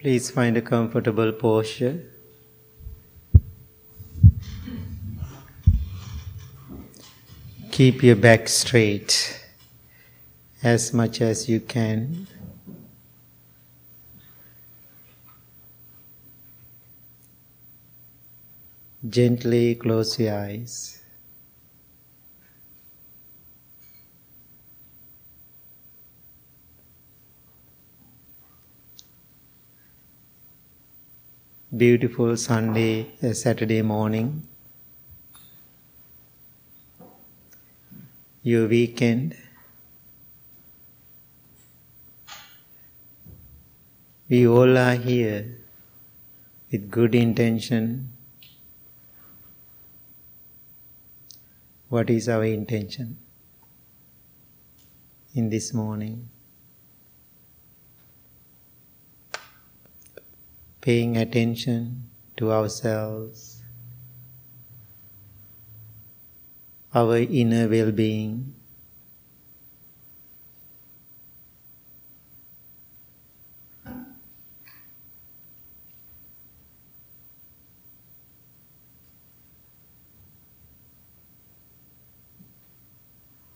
Please find a comfortable posture. Keep your back straight as much as you can. Gently close your eyes. Beautiful Sunday, uh, Saturday morning. Your weekend. We all are here with good intention. What is our intention in this morning? Paying attention to ourselves, our inner well being.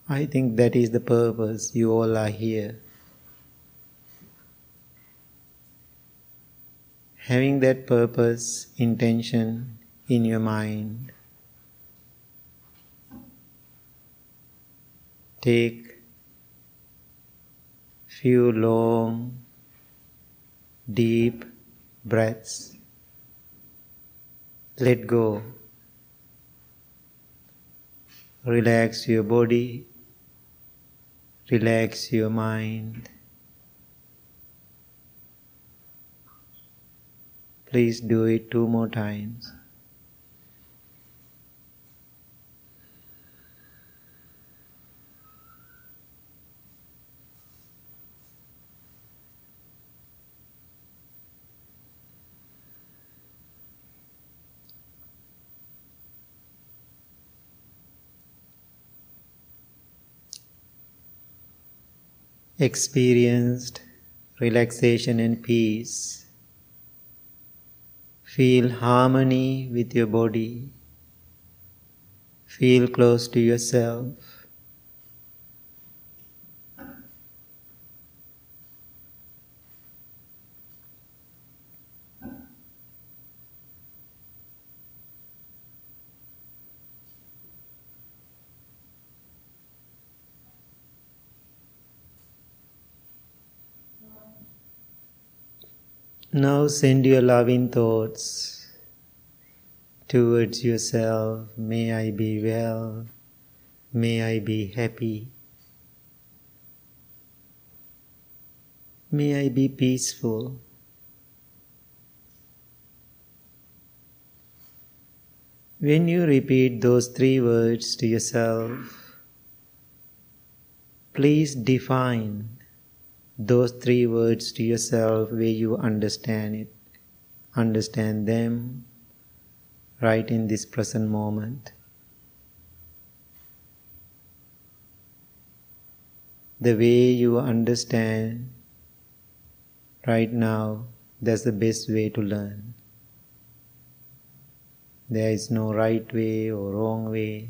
I think that is the purpose you all are here. Having that purpose, intention in your mind, take few long, deep breaths. Let go. Relax your body Relax your mind. Please do it two more times. experienced relaxation and peace. Feel harmony with your body. Feel close to yourself. Now send your loving thoughts towards yourself. May I be well. May I be happy. May I be peaceful. When you repeat those three words to yourself, please define those three words to yourself where you understand it. Understand them right in this present moment. The way you understand right now, that's the best way to learn. There is no right way or wrong way.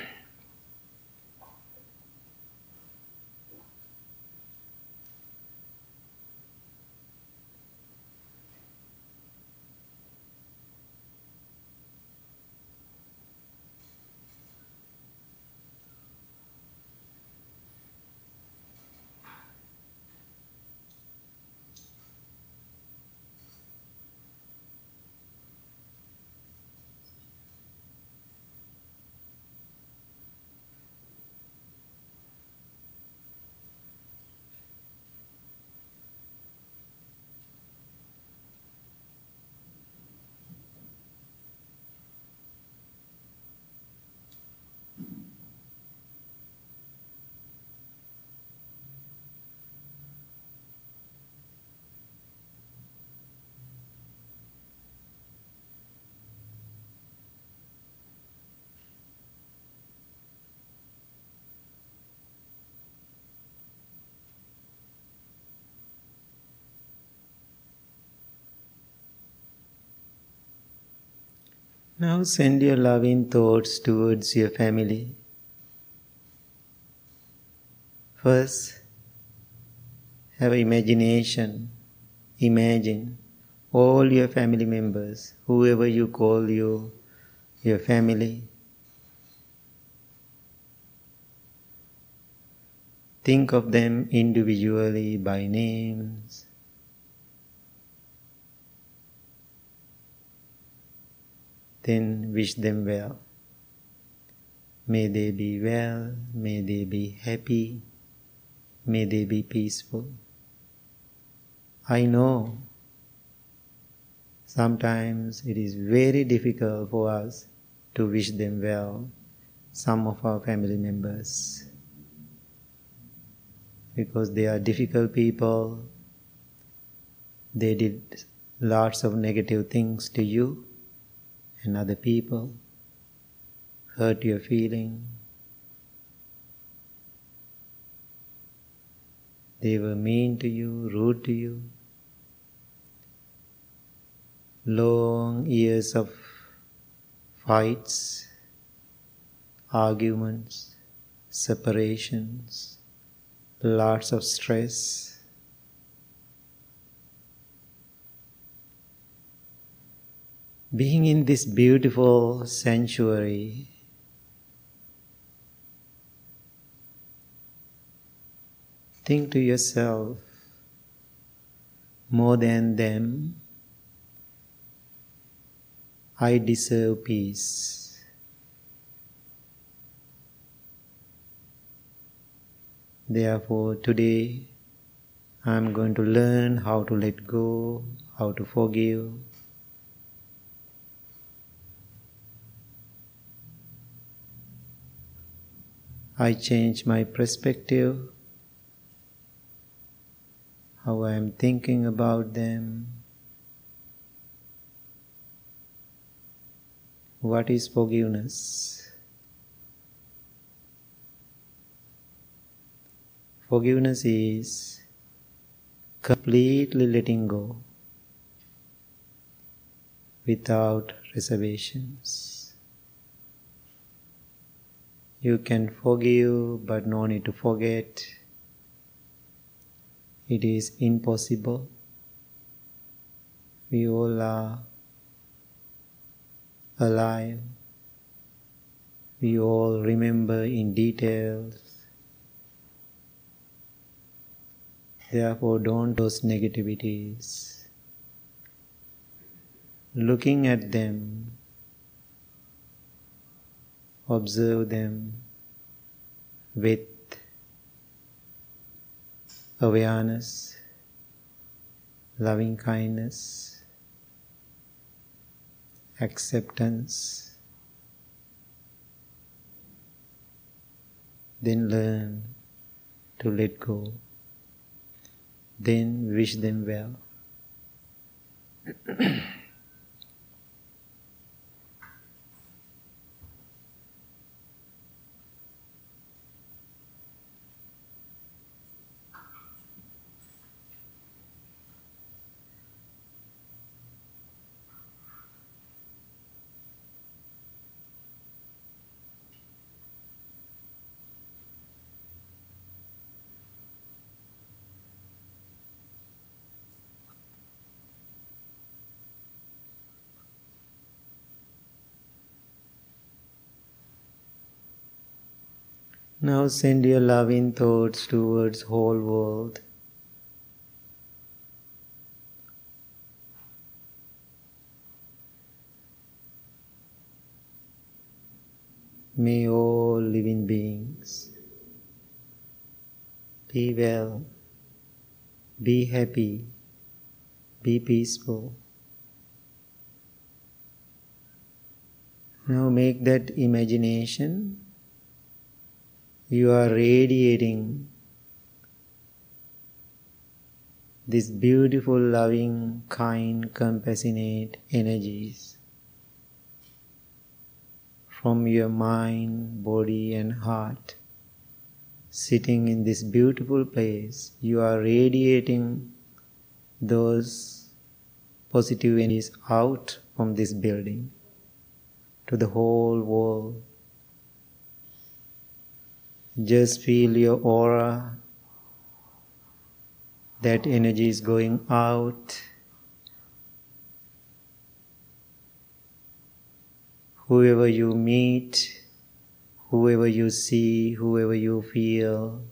Now send your loving thoughts towards your family. First, have imagination. Imagine all your family members, whoever you call you, your family. Think of them individually by names. Then wish them well. May they be well, may they be happy, may they be peaceful. I know sometimes it is very difficult for us to wish them well, some of our family members, because they are difficult people, they did lots of negative things to you and other people, hurt your feeling. They were mean to you, rude to you. Long years of fights, arguments, separations, lots of stress being in this beautiful sanctuary, think to yourself, more than them, I deserve peace. Therefore, today I am going to learn how to let go, how to forgive, I change my perspective, how I am thinking about them. What is forgiveness? Forgiveness is completely letting go without reservations. You can forgive, but no need to forget. It is impossible. We all are alive. We all remember in details. Therefore, don't those negativities. Looking at them observe them with awareness, loving kindness, acceptance. Then learn to let go. Then wish them well. Now send your loving thoughts towards whole world. May all living beings be well, be happy, be peaceful. Now make that imagination you are radiating these beautiful, loving, kind, compassionate energies from your mind, body, and heart. Sitting in this beautiful place, you are radiating those positive energies out from this building. to the whole world. Just feel your aura. That energy is going out. Whoever you meet, whoever you see, whoever you feel,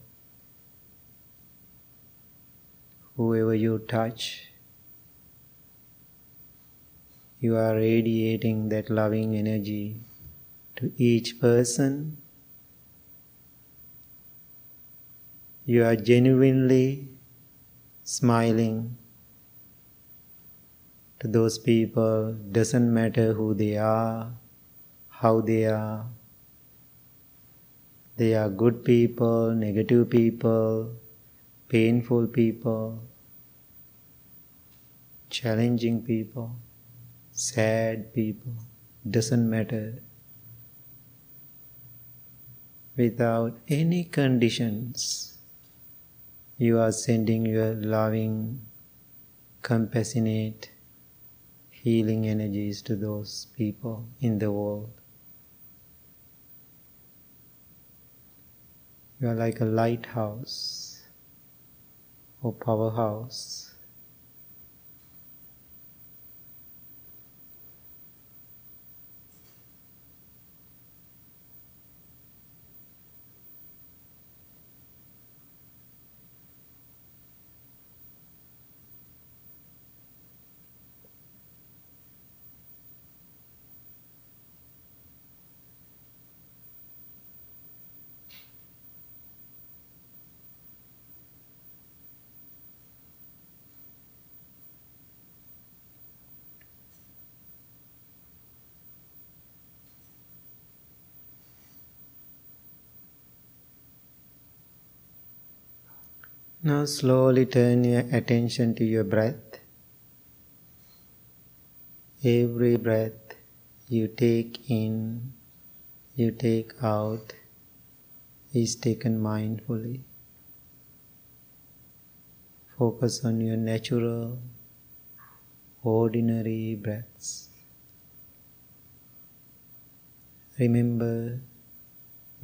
whoever you touch, you are radiating that loving energy to each person. You are genuinely smiling to those people, doesn't matter who they are, how they are. They are good people, negative people, painful people, challenging people sad people, doesn't matter. Without any conditions, you are sending your loving, compassionate, healing energies to those people in the world. You are like a lighthouse or powerhouse Now slowly turn your attention to your breath. Every breath you take in, you take out, is taken mindfully. Focus on your natural, ordinary breaths. Remember,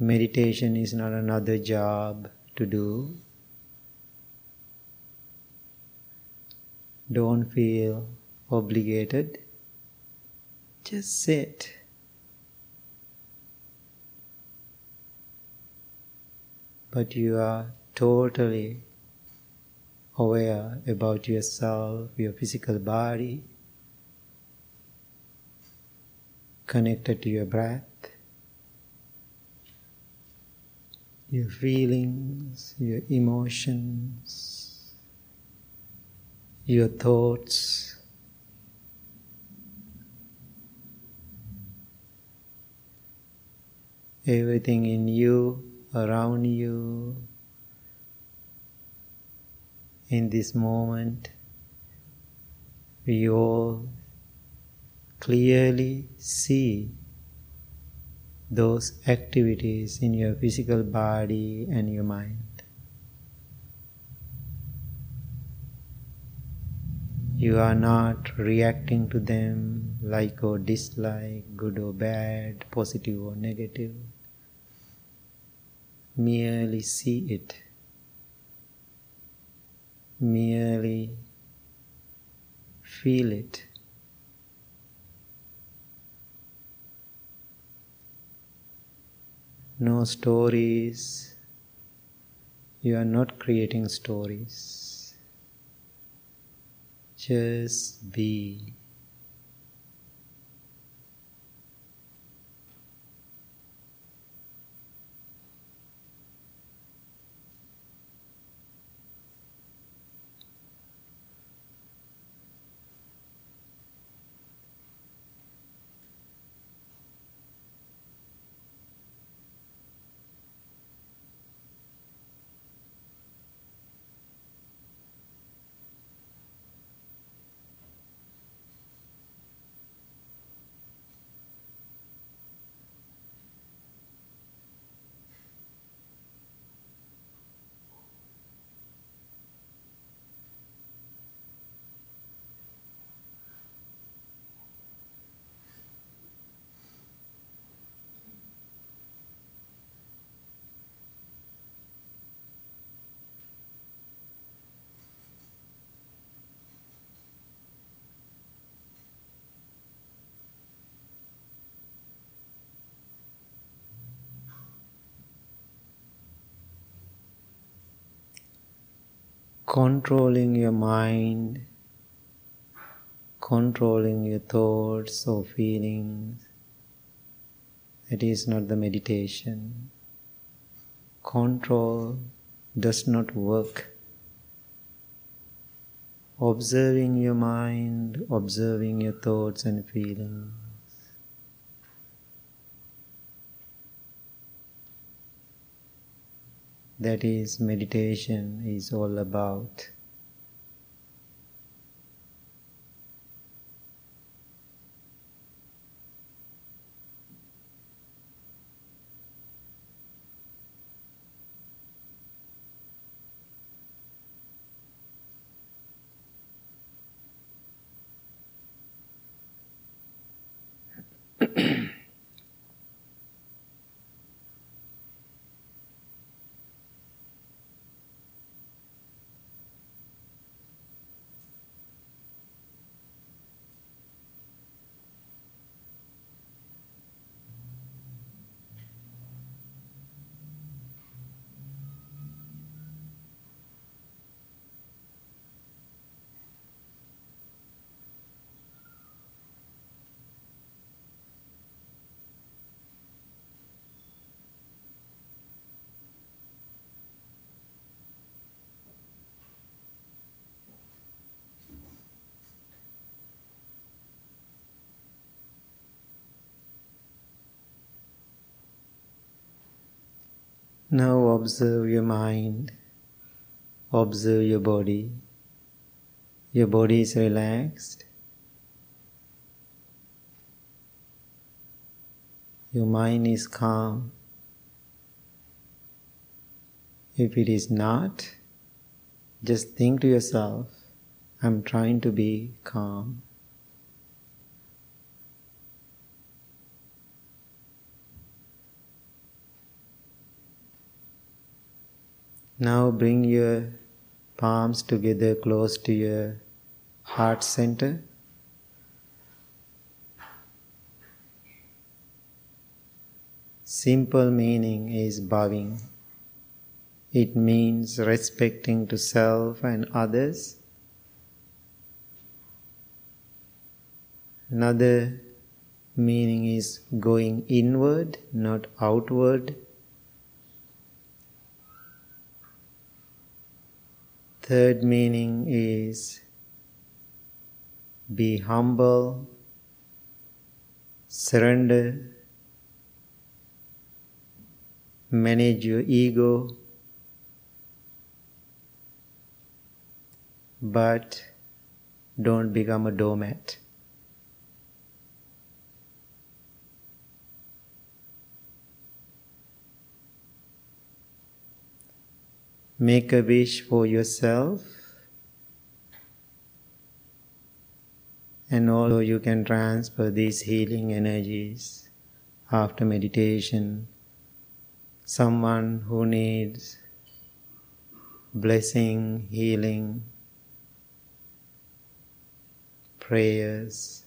meditation is not another job to do Don't feel obligated. Just sit. But you are totally aware about yourself, your physical body, connected to your breath, your feelings, your emotions your thoughts. Everything in you, around you, in this moment, we all clearly see those activities in your physical body and your mind. You are not reacting to them like or dislike, good or bad, positive or negative. Merely see it. Merely feel it. No stories. You are not creating stories. Just be. Controlling your mind, controlling your thoughts or feelings. That is not the meditation. Control does not work. Observing your mind, observing your thoughts and feelings. That is, meditation is all about. Now observe your mind, observe your body. Your body is relaxed. Your mind is calm. If it is not, just think to yourself, I'm trying to be calm. Now bring your palms together close to your heart center. Simple meaning is bowing. It means respecting to self and others. Another meaning is going inward, not outward. Third meaning is be humble, surrender, manage your ego, but don't become a doormat. Make a wish for yourself. And also, you can transfer these healing energies after meditation. Someone who needs blessing, healing, prayers.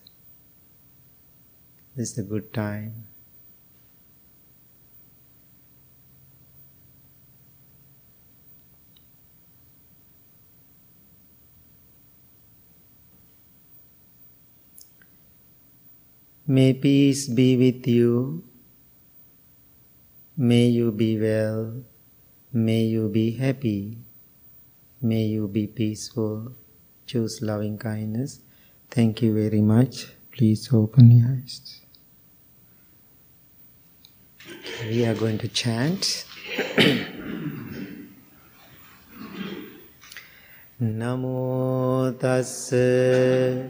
This is a good time. May peace be with you. May you be well. May you be happy. May you be peaceful. Choose loving kindness. Thank you very much. Please open your eyes. We are going to chant. Namo tassa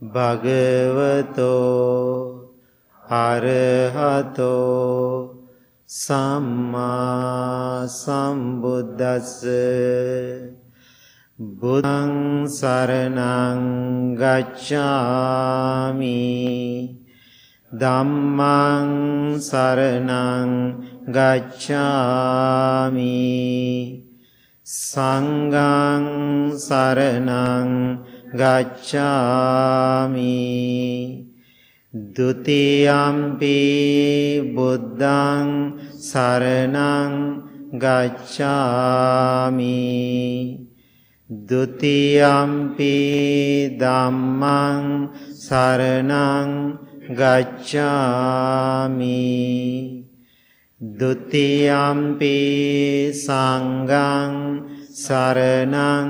භගවතෝ අරහතෝ සම්මා සම්බුද්දස්ස බුද්ධං සරණං ගච්ඡාමි ධම්මං සරණං ගච්ඡාමි සංඝං සරණං ගච්ඡාමි ဒုတိယံ පි බුද්ධං සරණං ගච්ඡාමි ဒုတိယံ පි ධම්මං සරණං ගච්ඡාමි ဒုတိယံ පි සංඝං සරණං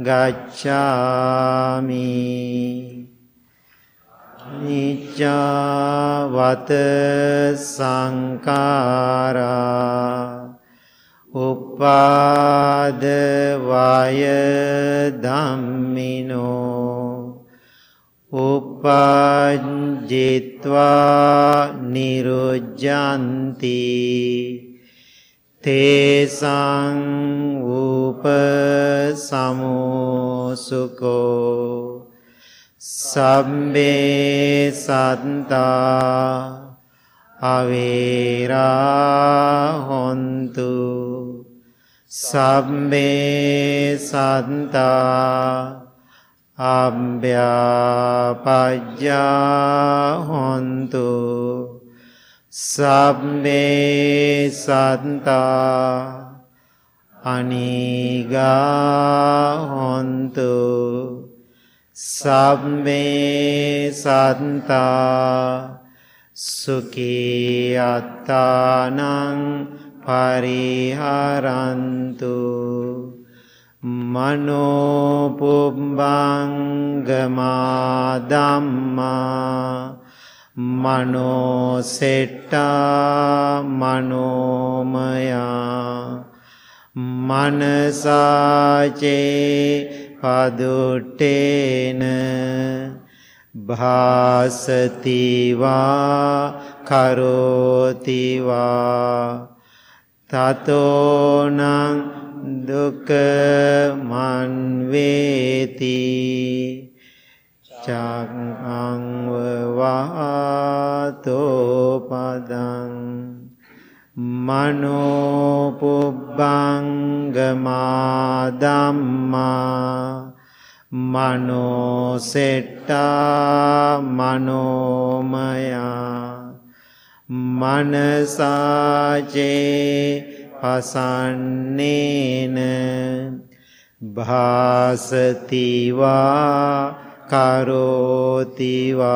ගච්ඡාමි। නිච්ඡවත සංඛාරා। උපාද වාය ධම්මිනෝ। උපජ්ජිත්වා නිරුජ්ජන්ති තේසං උප සමෝසුකෝ සම්බේ සත්තා අවේරා හොන්තු සම්බේ සන්තා අභ්‍යාපජ්ජා හොන්තු සබ්බේ සත්තා අනිගා හොන්තු සබ්බේ සත්තා සුඛී අත්තානං පරිහරන්තු මනෝ පුබ්බංගමා ධම්මා මනෝසෙට්ටා මනෝමයා මනසාචේ පදුට්ටේන භාසතිවා කරෝතිවා තතෝනං චක්ඛංවවාතෝ පදං මනෝ පුබ්බංගමා ධම්මා මනෝ සෙට්ටා මනෝමයා මනසාචේ පසන්නේන භාසතිවා කරෝතිවා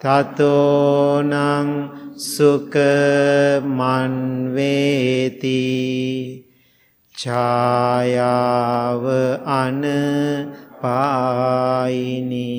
තතෝනං සුකමන්වේති. ඡායාව අන පායිනී.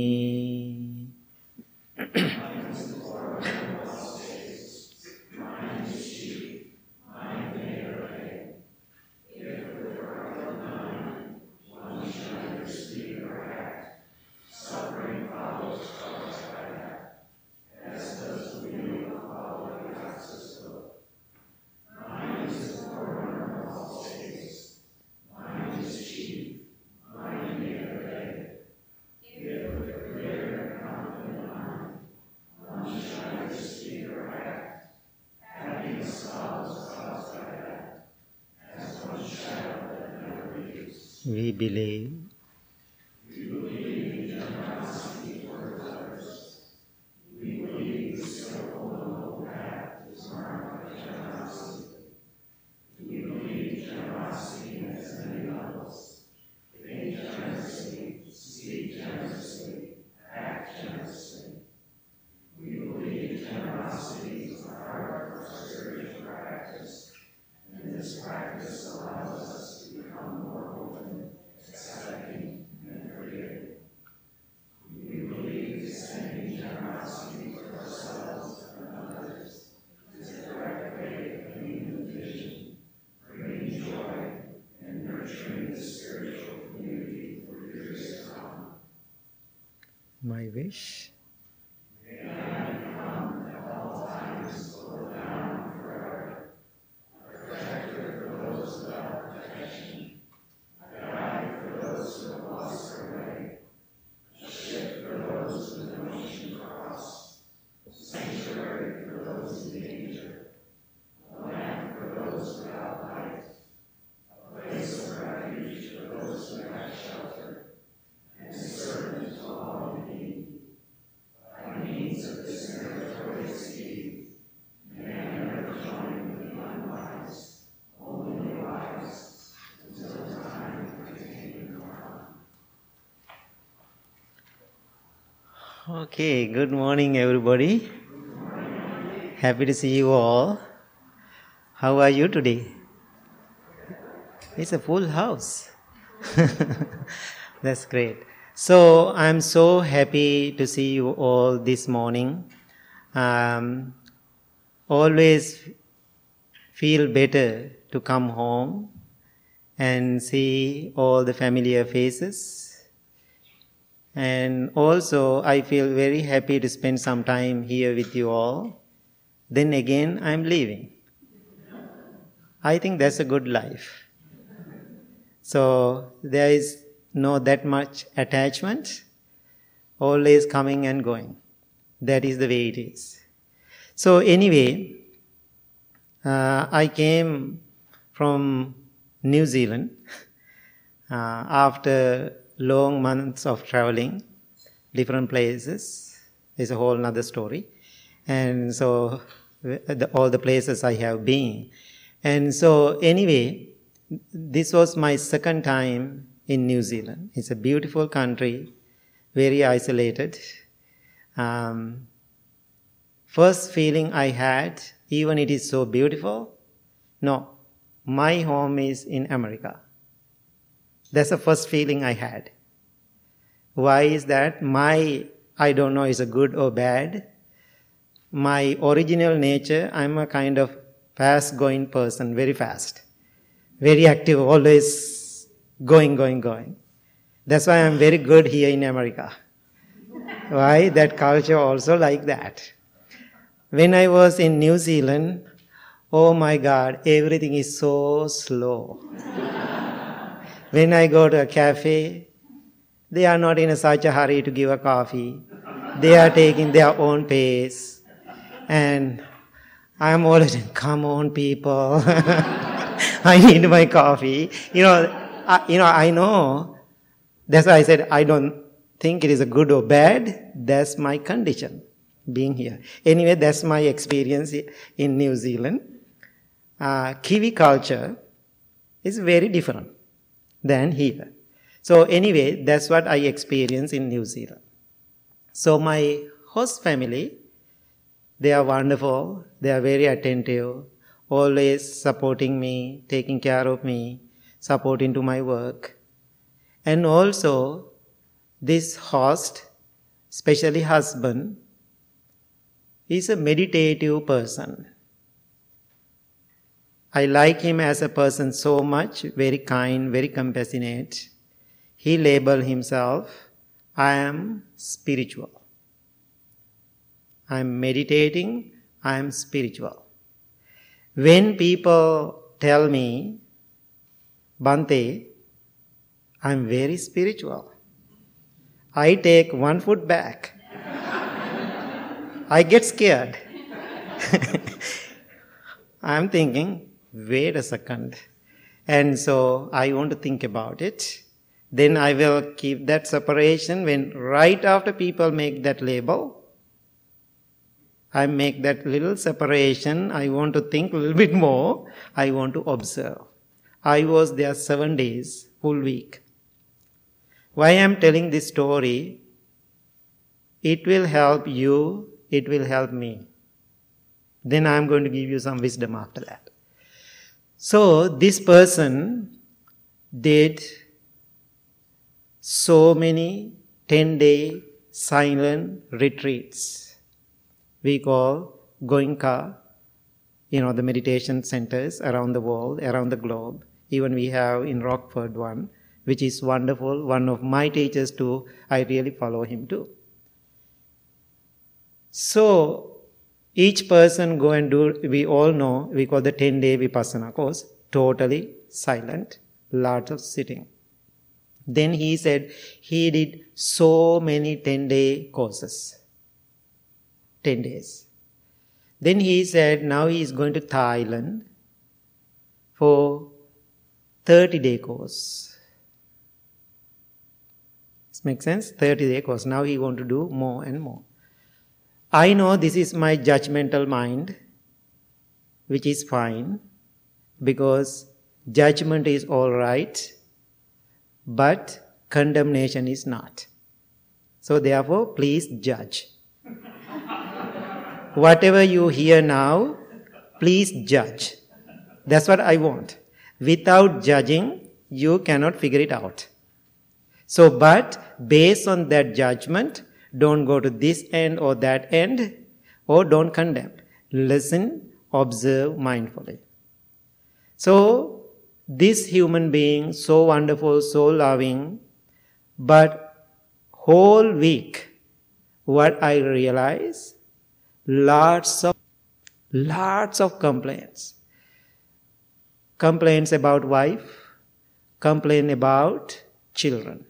Okay, good morning, everybody. Happy to see you all. How are you today? It's a full house. That's great. So, I'm so happy to see you all this morning. Um, always feel better to come home and see all the familiar faces and also, I feel very happy to spend some time here with you all. Then again, I'm leaving. I think that's a good life. So, there is no that much attachment, always coming and going. That is the way it is. So, anyway, uh, I came from New Zealand uh, after long months of traveling, different places, is a whole other story. And so, the, all the places I have been. And so, anyway, this was my second time in New Zealand. It's a beautiful country, very isolated. Um, first feeling I had, even it is so beautiful, no, my home is in America. That's the first feeling I had. Why is that? My, I don't know, is a good or bad. My original nature, I'm a kind of fast going person, very fast, very active, always going, going, going. That's why I'm very good here in America. why? That culture also like that. When I was in New Zealand, oh my God, everything is so slow. When I go to a cafe, they are not in such a hurry to give a coffee. They are taking their own pace. And I'm always, come on, people. I need my coffee. You know, I, you know, I know. That's why I said I don't think it is a good or bad. That's my condition, being here. Anyway, that's my experience in New Zealand. Uh, Kiwi culture is very different than here. So anyway, that's what I experienced in New Zealand. So my host family, they are wonderful. They are very attentive, always supporting me, taking care of me, supporting to my work. And also, this host, especially husband, is a meditative person. I like him as a person so much, very kind, very compassionate. He labeled himself, I am spiritual. I am meditating, I am spiritual. When people tell me, Bhante, I am very spiritual, I take one foot back. I get scared. I am thinking, wait a second. And so I want to think about it. Then I will keep that separation when right after people make that label, I make that little separation. I want to think a little bit more. I want to observe. I was there seven days, full week. Why I'm telling this story, it will help you, it will help me. Then I'm going to give you some wisdom after that. So this person did so many 10 day silent retreats. We call Goenka, you know, the meditation centers around the world, around the globe. Even we have in Rockford one, which is wonderful. One of my teachers too, I really follow him too. So, each person go and do, we all know, we call the 10 day Vipassana course, totally silent, lots of sitting. Then he said he did so many 10 day courses. 10 days. Then he said now he is going to Thailand for 30 day course. This makes sense? 30 day course. Now he want to do more and more. I know this is my judgmental mind, which is fine because judgment is all right but condemnation is not. So therefore, please judge. Whatever you hear now, please judge. That's what I want. Without judging, you cannot figure it out. So, but based on that judgment, don't go to this end or that end, or don't condemn. Listen, observe mindfully. So, this human being, so wonderful, so loving, but whole week, what I realize, lots of, lots of complaints. Complaints about wife, complain about children.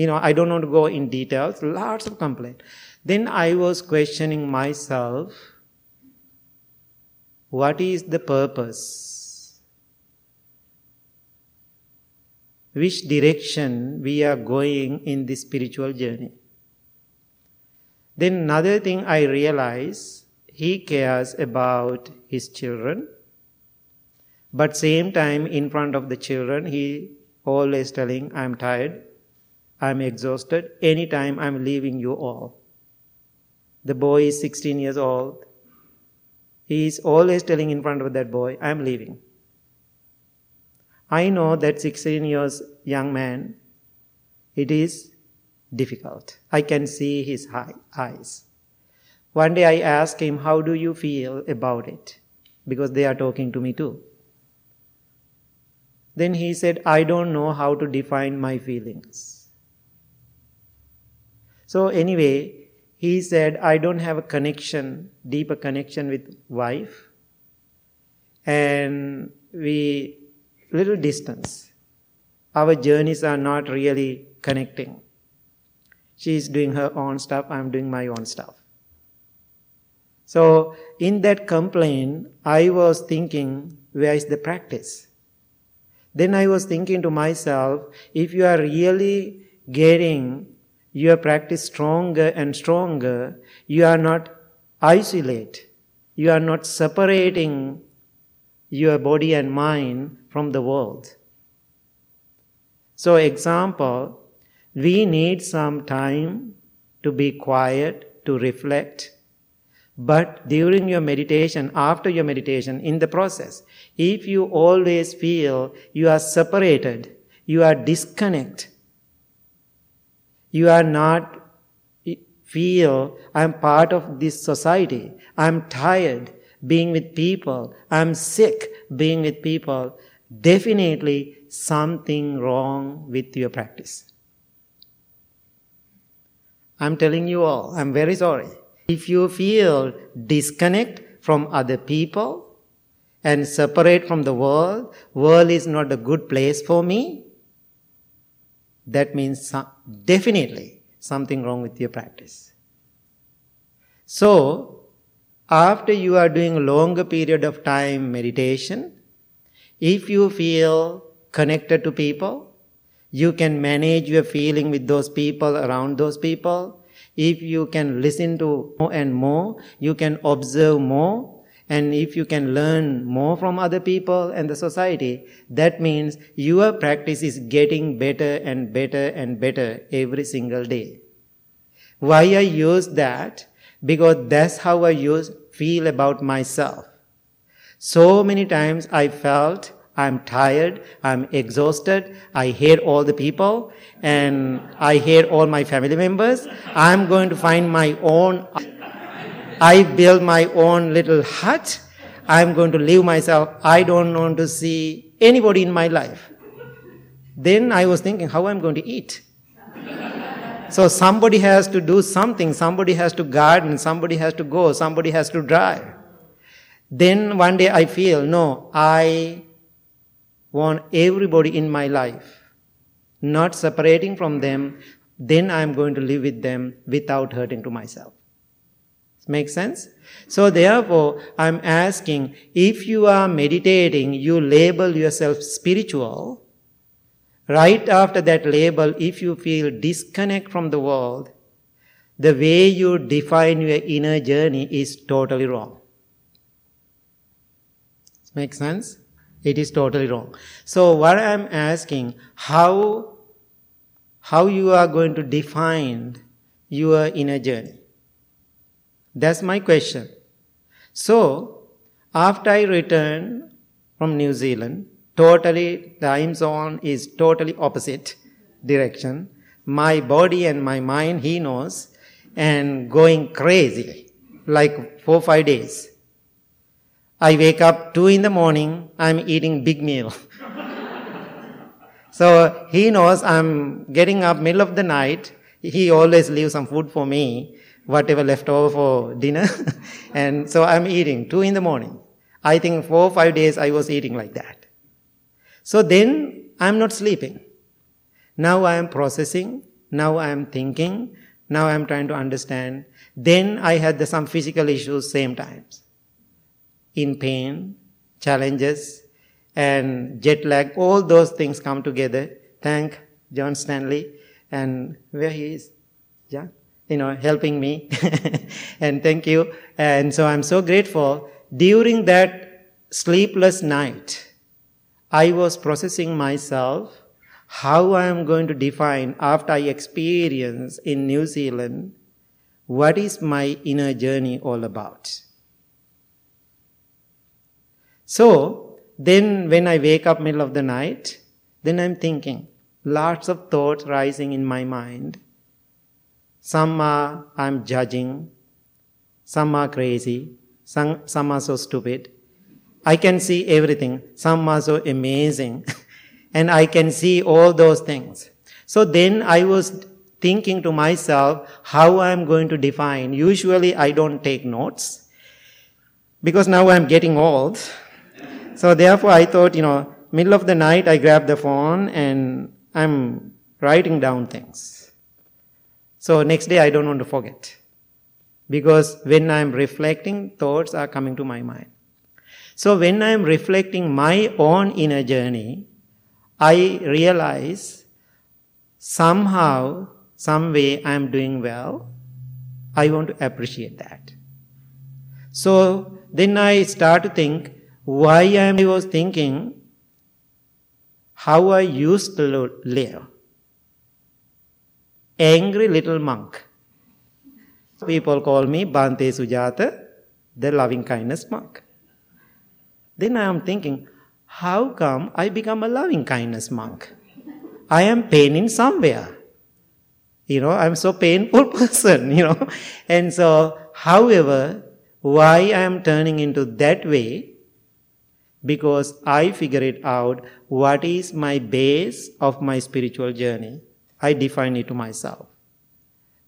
You know, I don't want to go in details, lots of complaint. Then I was questioning myself, what is the purpose? which direction we are going in this spiritual journey. Then another thing I realize, he cares about his children, but same time in front of the children, he always telling, I'm tired, I'm exhausted, anytime I'm leaving you all. The boy is 16 years old. He is always telling in front of that boy, I'm leaving. I know that 16 years young man, it is difficult. I can see his eyes. One day I asked him, How do you feel about it? Because they are talking to me too. Then he said, I don't know how to define my feelings. So, anyway, he said, I don't have a connection, deeper connection with wife. And we little distance. Our journeys are not really connecting. She is doing her own stuff, I'm doing my own stuff. So, in that complaint, I was thinking, where is the practice? Then I was thinking to myself, if you are really getting your practice stronger and stronger, you are not isolate. You are not separating your body and mind from the world. So, example, we need some time to be quiet, to reflect. But during your meditation, after your meditation, in the process, if you always feel you are separated, you are disconnect, you are not feel I'm part of this society, I'm tired, being with people, I'm sick being with people, definitely something wrong with your practice. I'm telling you all, I'm very sorry. If you feel disconnect from other people and separate from the world, world is not a good place for me, that means some, definitely something wrong with your practice. So, after you are doing a longer period of time meditation, if you feel connected to people, you can manage your feeling with those people around those people. If you can listen to more and more, you can observe more. And if you can learn more from other people and the society, that means your practice is getting better and better and better every single day. Why I use that? Because that's how I use feel about myself. So many times I felt I'm tired, I'm exhausted, I hate all the people, and I hate all my family members. I'm going to find my own, I build my own little hut. I'm going to live myself. I don't want to see anybody in my life. Then I was thinking how am I'm going to eat. So somebody has to do something, somebody has to garden, somebody has to go, somebody has to drive. Then one day I feel, no, I want everybody in my life, not separating from them, then I am going to live with them without hurting to myself. Make sense? So therefore, I'm asking, if you are meditating, you label yourself spiritual. Right after that label, if you feel disconnect from the world, the way you define your inner journey is totally wrong. Make sense? It is totally wrong. So what I'm asking, how, how you are going to define your inner journey? That's my question. So, after I return from New Zealand, totally time zone is totally opposite direction. My body and my mind, he knows, and going crazy, like four five days. I wake up two in the morning, I'm eating big meal. so he knows I'm getting up middle of the night. He always leaves some food for me whatever left over for dinner. and so I'm eating two in the morning. I think four or five days I was eating like that. So then I'm not sleeping. Now I am processing. Now I am thinking. Now I am trying to understand. Then I had the, some physical issues same times. In pain, challenges, and jet lag, all those things come together. Thank John Stanley and where he is. John? You know, helping me. and thank you. And so I'm so grateful. During that sleepless night, I was processing myself, how I am going to define after I experience in New Zealand, what is my inner journey all about. So, then when I wake up middle of the night, then I'm thinking, lots of thoughts rising in my mind some are I'm judging, some are crazy, some, some are so stupid. I can see everything. Some are so amazing. and I can see all those things. So then I was thinking to myself how I'm going to define. Usually I don't take notes because now I'm getting old. So therefore I thought, you know, middle of the night I grab the phone and I'm writing down things. So next day I don't want to forget. Because when I'm reflecting, thoughts are coming to my mind. So when I'm reflecting my own inner journey, I realize somehow, some way I'm doing well. I want to appreciate that. So then I start to think why I was thinking how I used to live angry little monk. People call me Bhante Sujatha, the loving kindness monk. Then I am thinking, how come I become a loving kindness monk? I am paining somewhere. You know, I'm so painful person, you know. And so, however, why I am turning into that way? Because I figure it out what is my base of my spiritual journey. I define it to myself.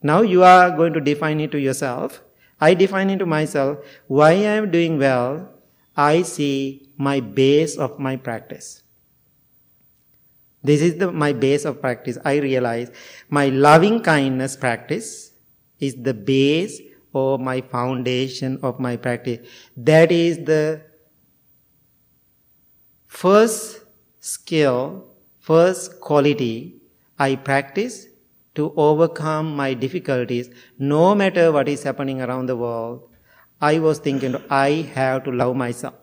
Now you are going to define it to yourself. I define it to myself. Why I am doing well, I see my base of my practice. This is the, my base of practice. I realize my loving kindness practice is the base or my foundation of my practice. That is the first skill, first quality I practice to overcome my difficulties, no matter what is happening around the world. I was thinking, I have to love myself.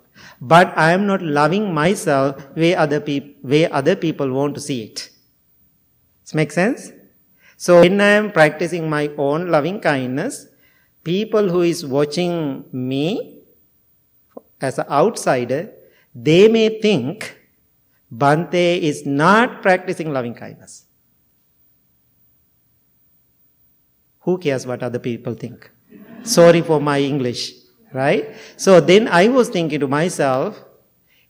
But I am not loving myself where other, where other people want to see it. Does make sense? So when I am practicing my own loving kindness, people who is watching me as an outsider, they may think Bhante is not practicing loving kindness. Who cares what other people think? Sorry for my English, right? So then I was thinking to myself,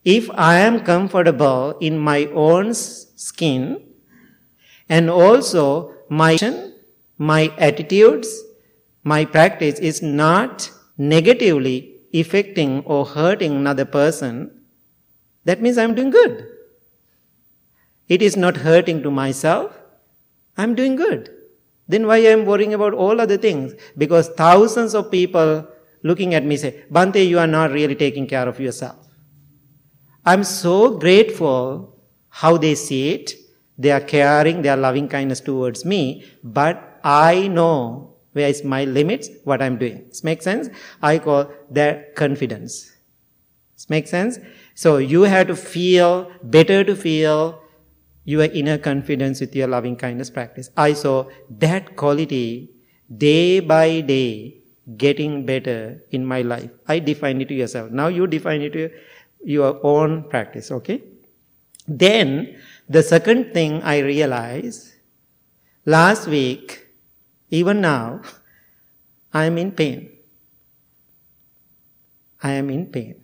if I am comfortable in my own skin and also my my attitudes, my practice is not negatively affecting or hurting another person, that means I'm doing good. It is not hurting to myself, I'm doing good. Then why I'm worrying about all other things? Because thousands of people looking at me say, Bhante, you are not really taking care of yourself. I'm so grateful how they see it. They are caring, they are loving kindness towards me, but I know where is my limits, what I'm doing. This makes sense? I call that confidence. This makes sense? So you have to feel, better to feel your inner confidence with your loving kindness practice. I saw that quality day by day getting better in my life. I define it to yourself. Now you define it to your own practice, okay? Then the second thing I realized last week, even now, I am in pain. I am in pain.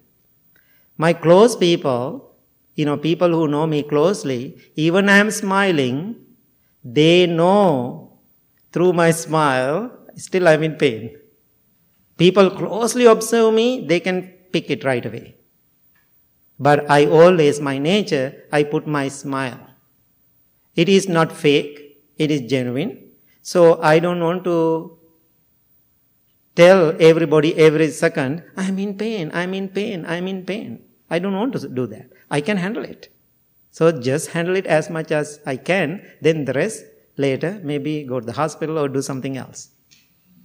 My close people, you know, people who know me closely, even I am smiling, they know through my smile, still I'm in pain. People closely observe me, they can pick it right away. But I always, my nature, I put my smile. It is not fake, it is genuine. So I don't want to tell everybody every second, I'm in pain, I'm in pain, I'm in pain. I don't want to do that. I can handle it. So just handle it as much as I can, then the rest later, maybe go to the hospital or do something else.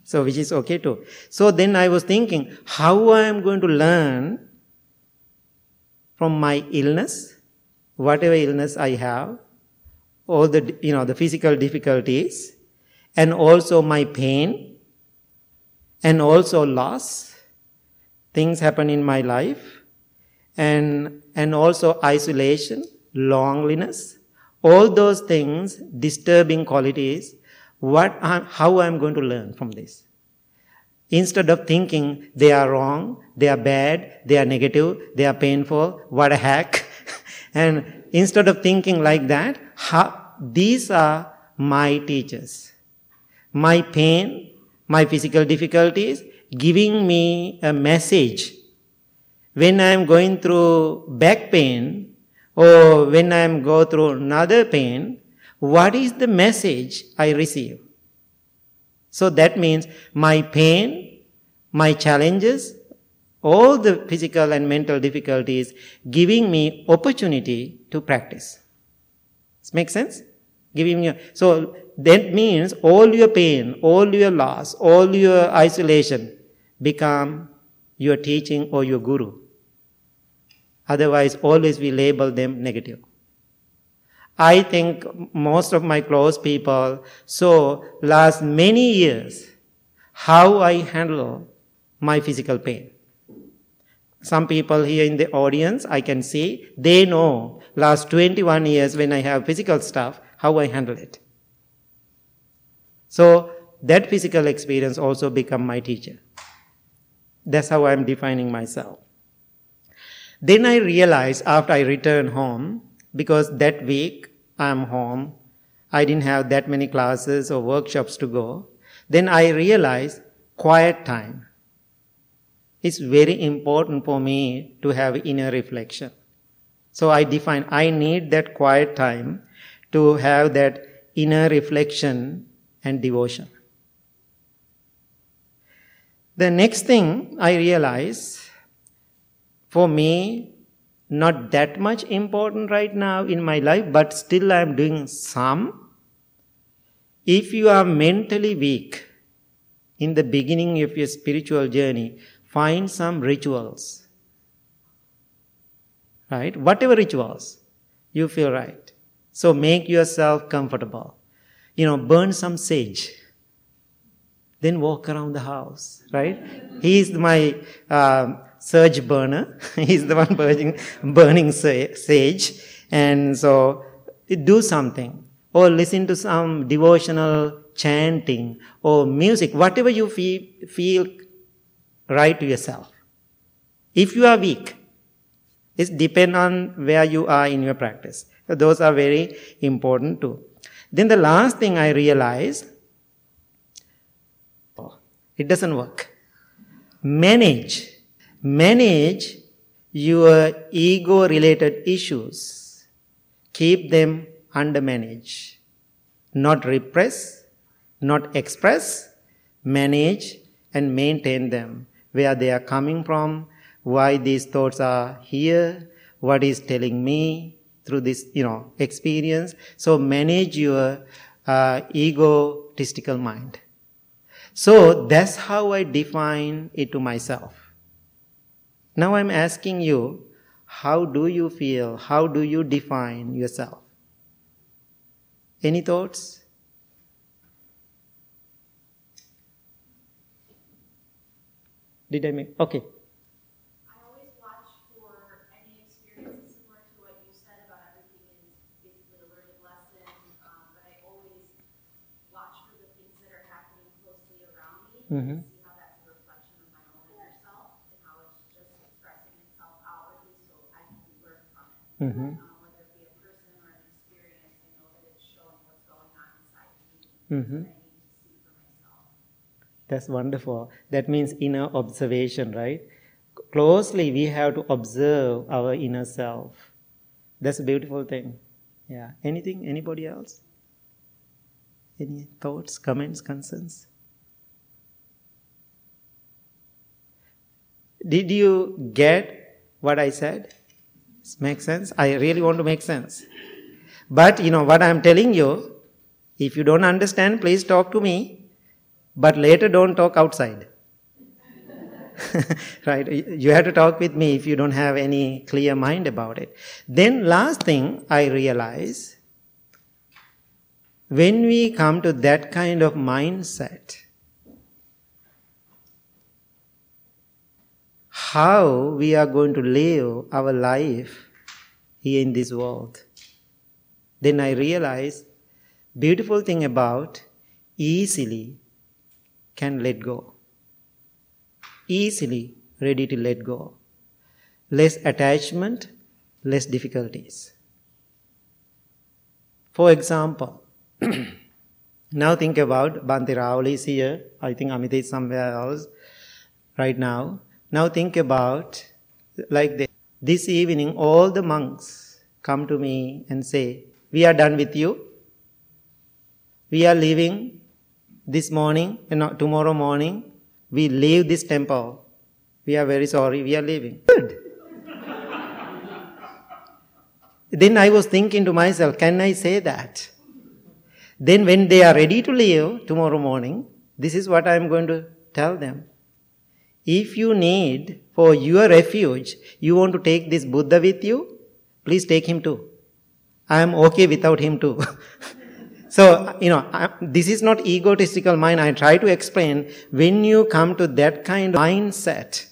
So which is okay too. So then I was thinking, how I am going to learn from my illness, whatever illness I have, all the, you know, the physical difficulties, and also my pain, and also loss. Things happen in my life, and, and also isolation, loneliness, all those things, disturbing qualities, what I'm, how I'm going to learn from this. Instead of thinking they are wrong, they are bad, they are negative, they are painful, what a heck. and instead of thinking like that, how, these are my teachers. My pain, my physical difficulties, giving me a message. When I am going through back pain, or when I am go through another pain, what is the message I receive? So that means my pain, my challenges, all the physical and mental difficulties giving me opportunity to practice. This makes sense? Giving you, so that means all your pain, all your loss, all your isolation become your teaching or your guru. Otherwise, always we label them negative. I think most of my close people saw last many years how I handle my physical pain. Some people here in the audience, I can see, they know last 21 years when I have physical stuff, how I handle it. So that physical experience also become my teacher. That's how I'm defining myself. Then I realized after I returned home, because that week I'm home. I didn't have that many classes or workshops to go. Then I realized quiet time. It's very important for me to have inner reflection. So I define, I need that quiet time to have that inner reflection and devotion. The next thing I realize, for me, not that much important right now in my life, but still I am doing some. If you are mentally weak in the beginning of your spiritual journey, find some rituals. Right? Whatever rituals you feel right. So make yourself comfortable. You know, burn some sage. Then walk around the house, right? He is my uh, surge burner. He's the one burning, burning sage. And so do something or listen to some devotional chanting or music, whatever you feel, feel right to yourself. If you are weak, it depends on where you are in your practice. Those are very important too. Then the last thing I realized, It doesn't work. Manage. Manage your ego related issues. Keep them under manage. Not repress, not express, manage and maintain them. Where they are coming from, why these thoughts are here, what is telling me through this, you know, experience. So manage your uh, egotistical mind. So that's how I define it to myself. Now I'm asking you, how do you feel? How do you define yourself? Any thoughts? Did I make? Okay. I always watch for any experiences similar to what you said about everything is basically a learning lesson. Um, but I always watch for the things that are happening closely around me Mhm. and see how that's a reflection of my own inner self and how it's just expressing itself outwardly so I can learn from it. Mhm. Um, whether it be a person or an experience, I know that it's showing what's going on inside me Mhm. that I need to Mm-hmm. Mm-hmm. Mm-hmm. see for myself. That's wonderful. That means inner observation, right? Closely, we have to observe our inner self. That's a beautiful thing. Yeah. Anything? Anybody else? Any thoughts, comments, concerns? Did you get what I said? Make sense? I really want to make sense. But you know what I'm telling you, if you don't understand, please talk to me but later don't talk outside right you have to talk with me if you don't have any clear mind about it then last thing i realize when we come to that kind of mindset how we are going to live our life here in this world then i realize beautiful thing about easily can let go. Easily ready to let go. Less attachment, less difficulties. For example, now think about Bhante Raul is here. I think Amit is somewhere else right now. Now think about like this. This evening, all the monks come to me and say, We are done with you. We are leaving this morning and not tomorrow morning. We leave this temple. We are very sorry. We are leaving. Good. Then i was thinking to myself can i say that? Then when they are ready to leave tomorrow morning this is what i am going to tell them if you need for your refuge you want to take this buddha with you please take him too i am okay without him too So, you know, I, this is not egotistical mind. I try to explain when you come to that kind of mindset,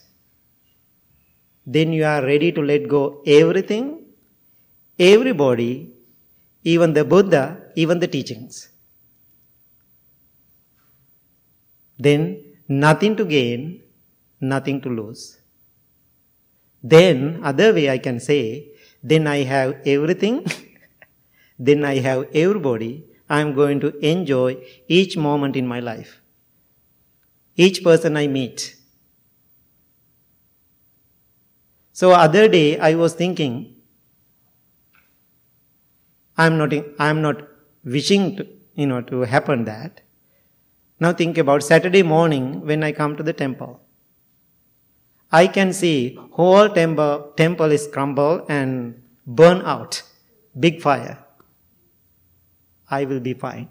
then you are ready to let go everything, everybody, even the Buddha, even the teachings. Then nothing to gain, nothing to lose. Then, other way I can say, then I have everything, then I have everybody, I am going to enjoy each moment in my life, each person I meet. So other day I was thinking, I am not, I am not wishing to, you know, to happen that. Now think about Saturday morning when I come to the temple. I can see whole temple, temple is crumbled and burn out. Big fire. I will be fine.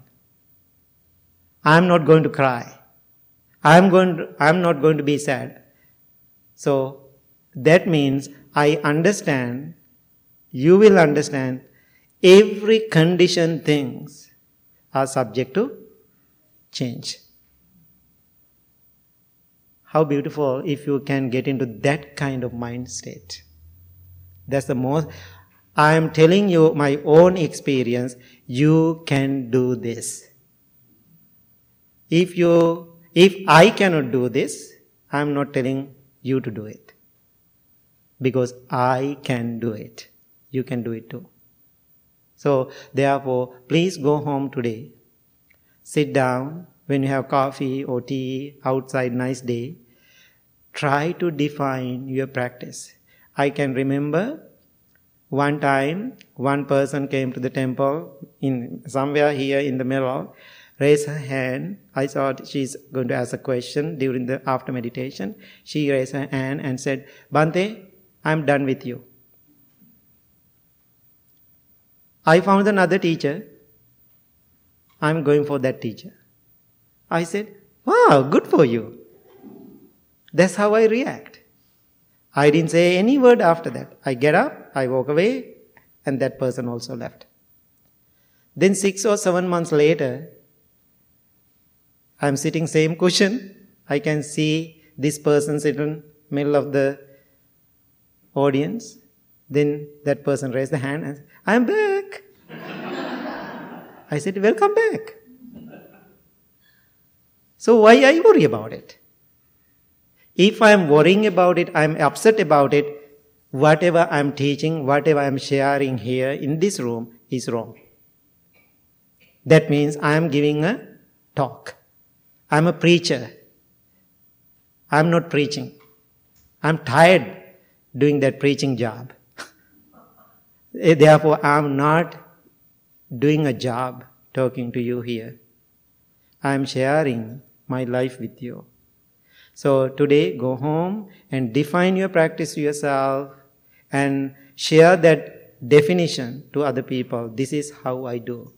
I am not going to cry. I am going to, I am not going to be sad. So that means I understand, you will understand every condition things are subject to change. How beautiful if you can get into that kind of mind state. That's the most, I am telling you my own experience, you can do this. If you, if I cannot do this, I am not telling you to do it. Because I can do it. You can do it too. So, therefore, please go home today. Sit down, when you have coffee or tea outside, nice day, try to define your practice. I can remember one time one person came to the temple in somewhere here in the middle, raised her hand. I thought she's going to ask a question during the after meditation. She raised her hand and said, Bhante, I'm done with you. I found another teacher. I'm going for that teacher. I said, Wow, good for you. That's how I react. I didn't say any word after that. I get up, I walk away, and that person also left. Then six or seven months later, I'm sitting same cushion. I can see this person sitting middle of the audience. Then that person raised the hand and said, I'm back. I said, Welcome back. So why I worry about it? If I'm worrying about it, I'm upset about it, whatever I'm teaching, whatever I'm sharing here in this room is wrong. That means I'm giving a talk. I'm a preacher. I'm not preaching. I'm tired doing that preaching job. Therefore, I'm not doing a job talking to you here. I'm sharing my life with you. So today, go home and define your practice yourself and share that definition to other people. This is how I do.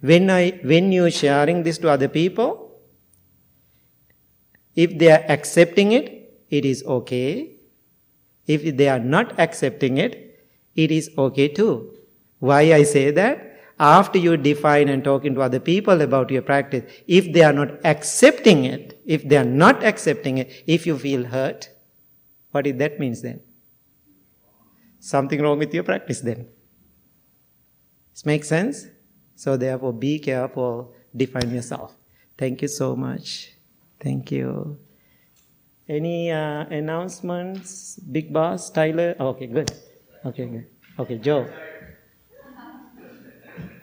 When I, when you're sharing this to other people, if they are accepting it, it is okay. If they are not accepting it, it is okay too. Why I say that? After you define and talking to other people about your practice, if they are not accepting it, if they are not accepting it, if you feel hurt, what did that means then? Something wrong with your practice then. This makes sense? So therefore be careful, define yourself. Thank you so much. Thank you. Any uh, announcements? Big boss, Tyler? Okay, good. Okay, good. Okay, Joe.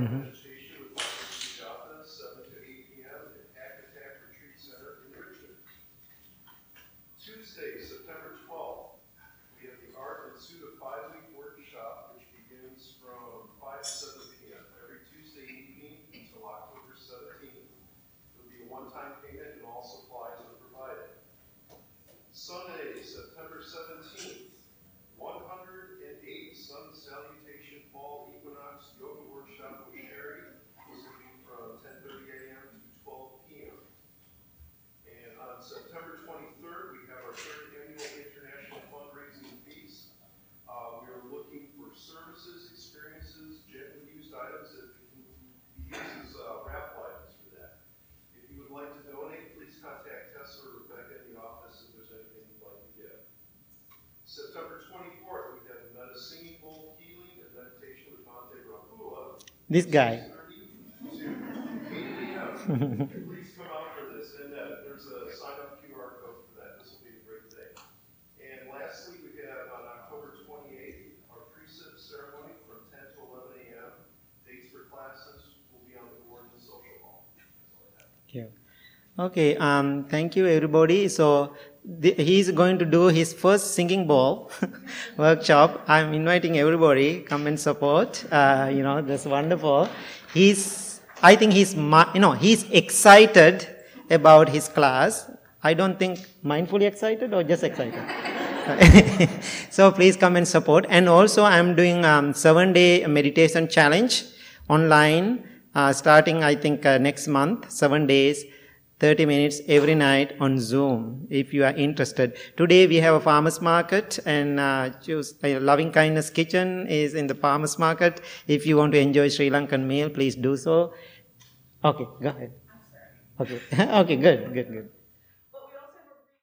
got Woodline Meditation with Dr. Sujatha, 7 to 8 p.m. at Hackmatack Retreat Center in Richmond. Tuesday, September 12th, we have the Art and Suda five-week workshop, which begins from 5 to 7 p.m. every Tuesday evening until October 17th. It'll be a one-time payment and all supplies are provided. Sunday, September 17th, 108 Sun Salutation Fall Equinox Yoga Workshop with Sherry. This will be from 10:30 a.m. to 12 p.m. And on September 23rd, we have our third annual international fundraising feast. Uh, we are looking for services, experiences, gently used items that can be used as uh, raffle items for that. If you would like to donate, please contact Tessa or Rebecca in the office if there's anything you'd like to give. September 24th, we have Metta Singing Bowl Healing and Meditation with Bhante Rahula. This guy. 6:30 to 8 a.m. Please come out for this, and uh, there's a sign-up QR code for that. This will be a great day. And lastly, we have on October 28th, our precept ceremony from 10 to 11 a.m. Dates for classes will be on the board in the social hall. That's all Have. Okay. Okay, um, thank you everybody. So the, he's going to do his first singing bowl workshop. I'm inviting everybody come and support. Uh, you know, that's wonderful. He's, I think he's, you know, he's excited about his class. I don't think mindfully excited or just excited. so please come and support. And also, I'm doing um, seven day meditation challenge online, uh, starting I think uh, next month, seven days 30 minutes every night on Zoom if you are interested. Today we have a farmers market and uh, choose, uh, Loving Kindness Kitchen is in the farmers market. If you want to enjoy Sri Lankan meal, please do so. Okay, go ahead. Okay, okay, good, good, good.